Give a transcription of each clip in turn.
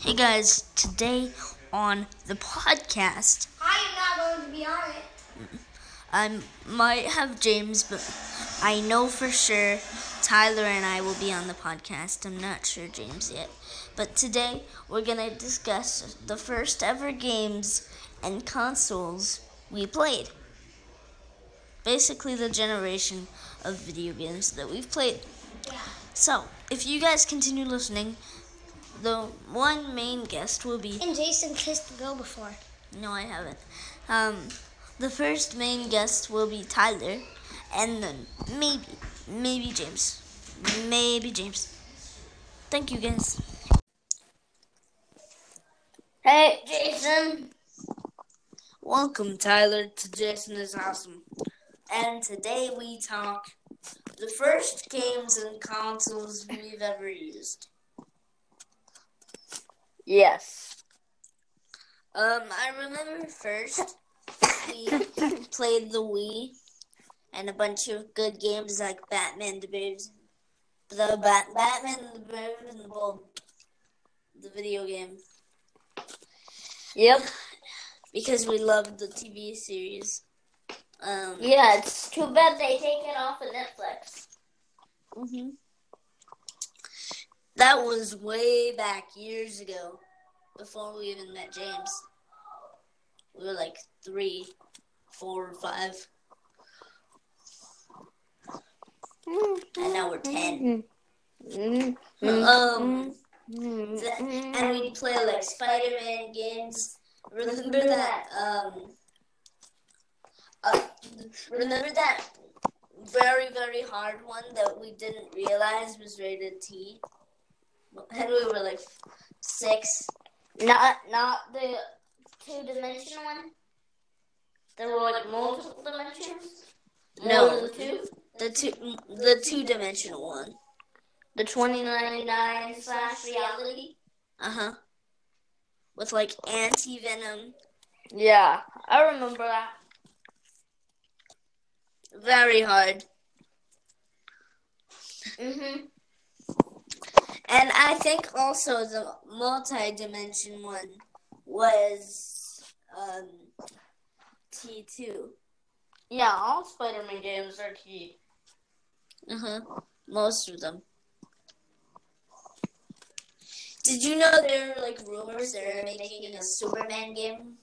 Hey guys, today on the podcast, I'm not going to be on it. I might have James, but I know for sure Tyler and I will be on the podcast. I'm not sure James yet. But today we're going to discuss the first ever games and consoles we played. Basically, the generation of video games that we've played. Yeah. So, if you guys continue listening, the one main guest will be And Jason kissed the girl before. No, I haven't. Um, the first main guest will be Tyler, and then maybe, maybe James, maybe James. Thank you, guys. Hey, Jason. Welcome, Tyler, to Jason is Awesome. And today we talk the first games and consoles we've ever used. Yes. Um, I remember first we played the Wii and a bunch of good games like Batman the Brave, the Bat- Batman the Brave and the Bold, the video game, Yep. because we loved the TV series. Um, Yeah, it's too bad they take it off of Netflix. mhm. That was way back years ago, before we even met James. We were like three, four, five, and now we're ten. Mm-hmm. Um, th- and we play like Spider-Man games. Remember that? Um, uh, remember that very very hard one that we didn't realize was rated T, and we were like six. Not not the two dimension one. There were like multiple dimensions. No. Than two. The two the two dimensional one. The twenty ninety nine slash reality. Uh huh. With like anti venom. Yeah, I remember that. Very hard. Mhm. And I think also the multi-dimension one was um, T2. Yeah, all Spider-Man games are key. Uh-huh. Most of them. Did you know there are like rumors they're making a Superman game?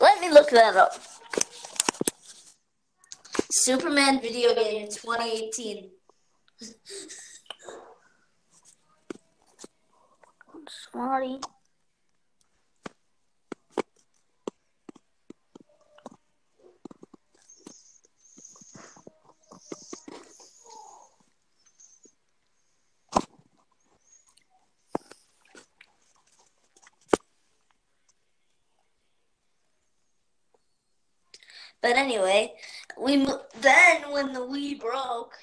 Let me look that up. Superman video game 2018. Smarty. But anyway, we then when the Wii broke,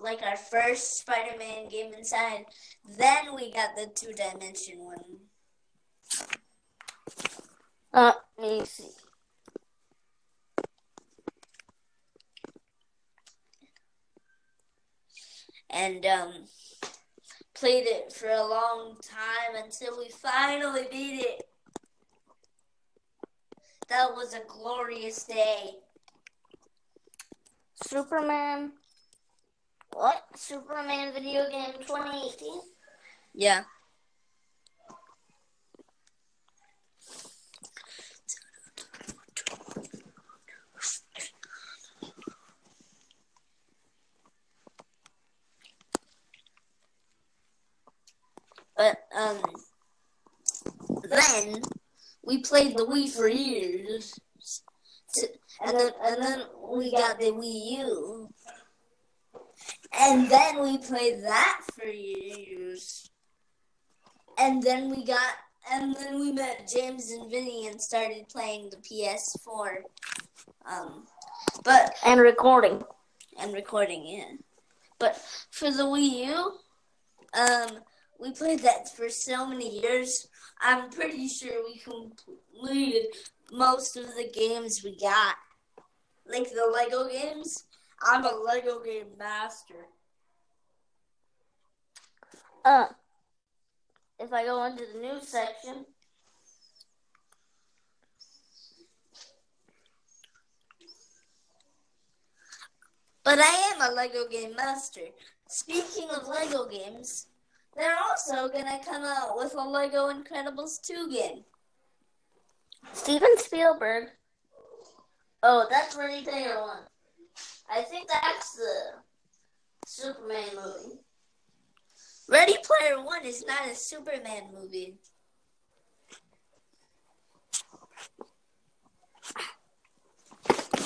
like our first Spider-Man game inside, then we got the two-dimension one. Uh, let me see. and um, played it for a long time until we finally beat it. That was a glorious day. Superman. What? Superman video game 2018? Yeah. But um, then we played the Wii for years, and then and then we got the Wii U, and then we played that for years, and then we got and then we met James and Vinny and started playing the PS4. Um, but And recording. and recording it. But for the Wii U, um, we played that for so many years. I'm pretty sure we completed most of the games we got. Like the Lego games. I'm a Lego game master. Uh, if I go into the news section, But I am a Lego game master. Speaking of Lego games, they're also gonna come out with a Lego Incredibles 2 game. Steven Spielberg. Oh, that's Ready Player One. I think that's the Superman movie. Ready Player One is not a Superman movie.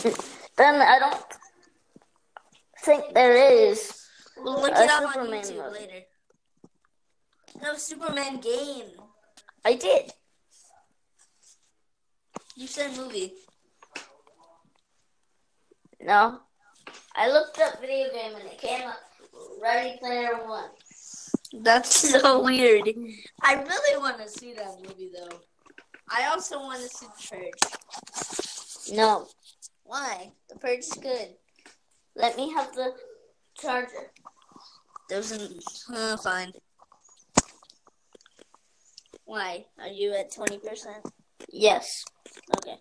Then I don't think there is. We'll look A it up on Superman YouTube movie. later. No Superman game. I did. You said movie. No. I looked up video game and it came up Ready Player One. That's so weird. I really want to see that movie though. I also want to see The Purge. No. Why? The Purge is good. Let me have the charger. Doesn't. Uh, fine. Why? Are you at twenty percent? Yes. Okay.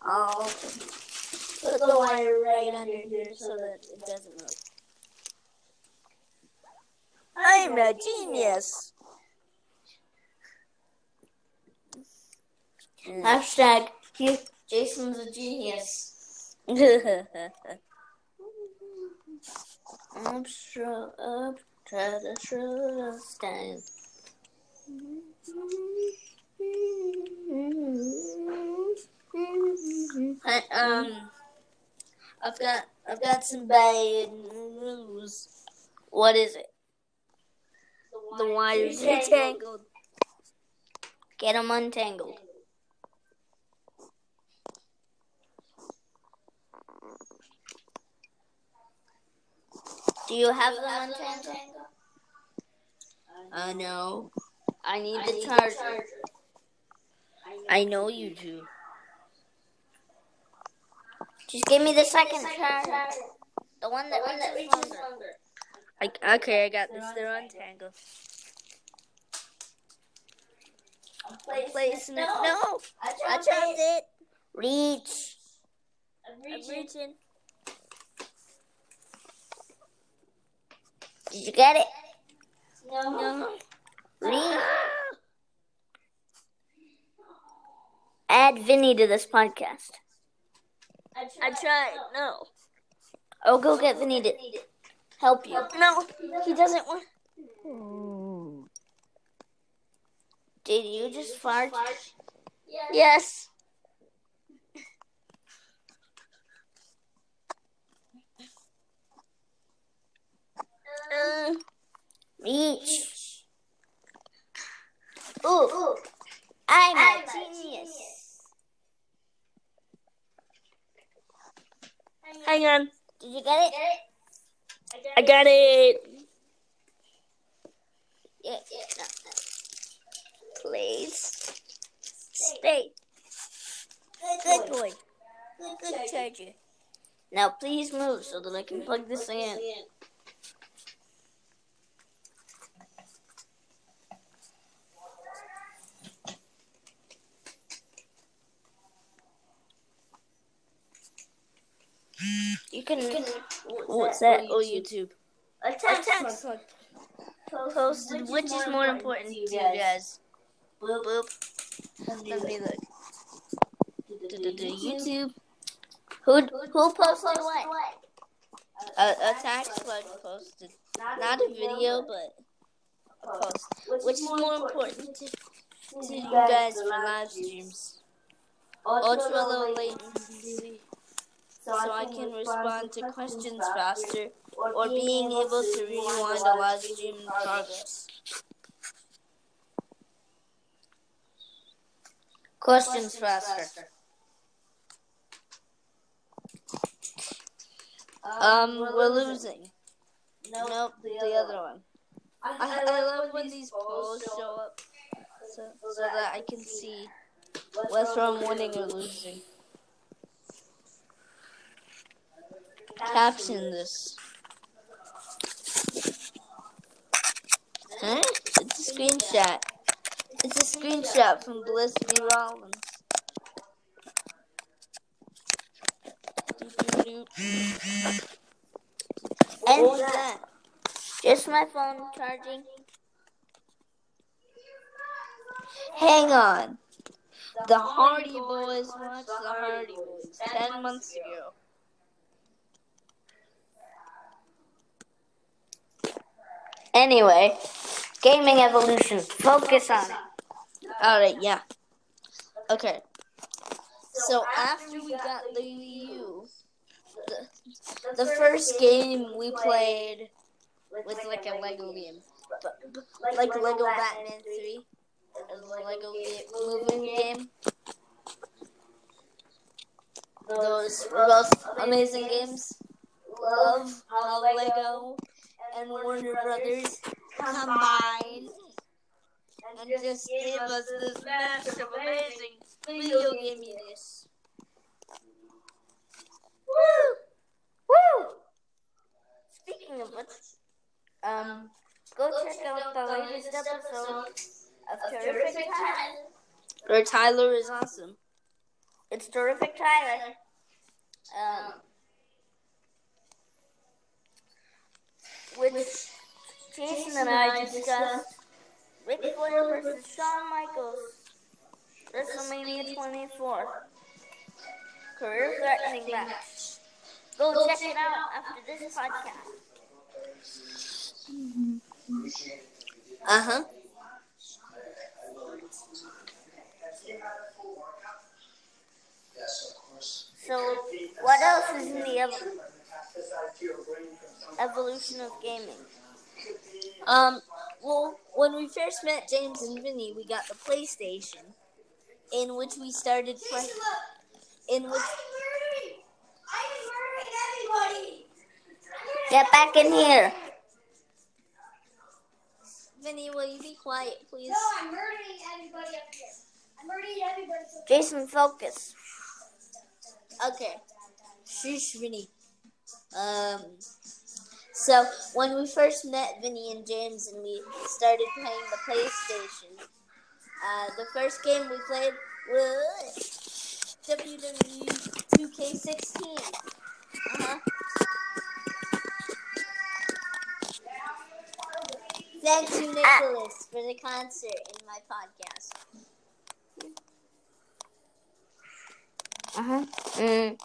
I'll put the wire right under here so that it doesn't move. I'm a genius. Hashtag he, Jason's a genius. Up, stro, up, to show stand. I, um, I've got I've got some bad news. What is it? The wires are tangled. Get them untangled. Do you have them untangled? I know. I need the charger. I know you do. Just give me the second charger. The one that reaches longer. I, okay, I got this. They're untangled. I'm placing it. No, I dropped it. Reach. I'm reaching. Did you get it? No. Reach. Add Vinny to this podcast. I tried. No. Oh, go get Vinny to help you. No, he doesn't want. Did you just fart? Yes. Uh, Reach. Ooh. I'm a genius. Hang on. Did you get it? I got it. Yeah, yeah, no, no. Please. Stay. Good boy. Good charger. Now please move so that I can plug this in. You can. What's that? Oh, you. YouTube. A A text posted. Which is more important to you guys? Boop boop. Let me look. YouTube. Who who posted what? A, a text was posted. Not a video, but a post. Which is more important to, to you guys for live streams? Ultra low latency, so I can respond to questions faster, or being able to rewind a live stream in progress. Questions faster. Um, we're losing. Nope, the other one. I, I love when these polls show up so, so that I can see whether I'm winning or losing. Caption this. Huh? It's a screenshot. It's a screenshot from v. Rollins. And that. Just my phone charging. Hang on. The Hardy Boys watched the Hardy Boys ten months ago. Anyway, gaming evolution. Focus on it. Alright, yeah. Okay. So after we got the U, the, the first game we played was like a Lego game. Like Lego Batman 3. Or the Lego Movie game. Those were both amazing games. Love Lego and Warner Brothers combined and just gave us this massive, amazing video gaminess. Woo! Woo! Speaking of which, um, go check out the latest episode of Terrific Tyler. Or Tyler is awesome. It's Terrific Tyler. Um, which Jason and I discussed Ric Flair versus Shawn Michaels, WrestleMania 24. Career threatening match. Go check it out after this podcast. Uh huh. So, what else is in the ev- evolution of gaming? Um, well, when we first met James and Vinny, we got the PlayStation, in which we started playing. In which Get back in here. Vinny, will you be quiet, please? No, I'm murdering everybody up here. I'm murdering everybody. So Jason, focus. Okay. Shush, Vinny. Um. So when we first met Vinny and James, and we started playing the PlayStation, uh, the first game we played was WWE 2K16. Uh huh. Thank you, Nicholas, for the concert in my podcast. Uh huh. Mm.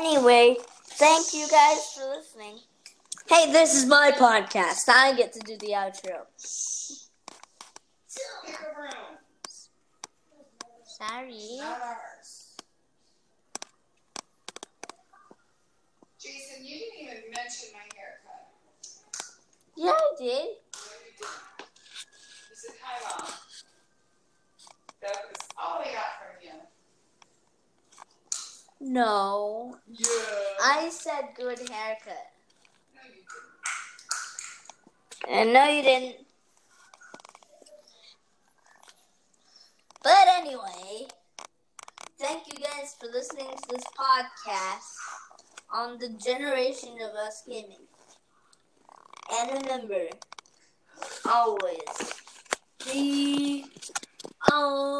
Anyway, thank you guys for listening. Hey, this is my podcast. I get to do the outro. Sorry. Jason, you didn't even mention my haircut. Yeah, I did. No, you didn't. You said, hi, Mom. That was all I got from you. No. Yeah. I said good haircut. And no, you didn't. But anyway, thank you guys for listening to this podcast on the generation of us gaming. And remember, always be awesome.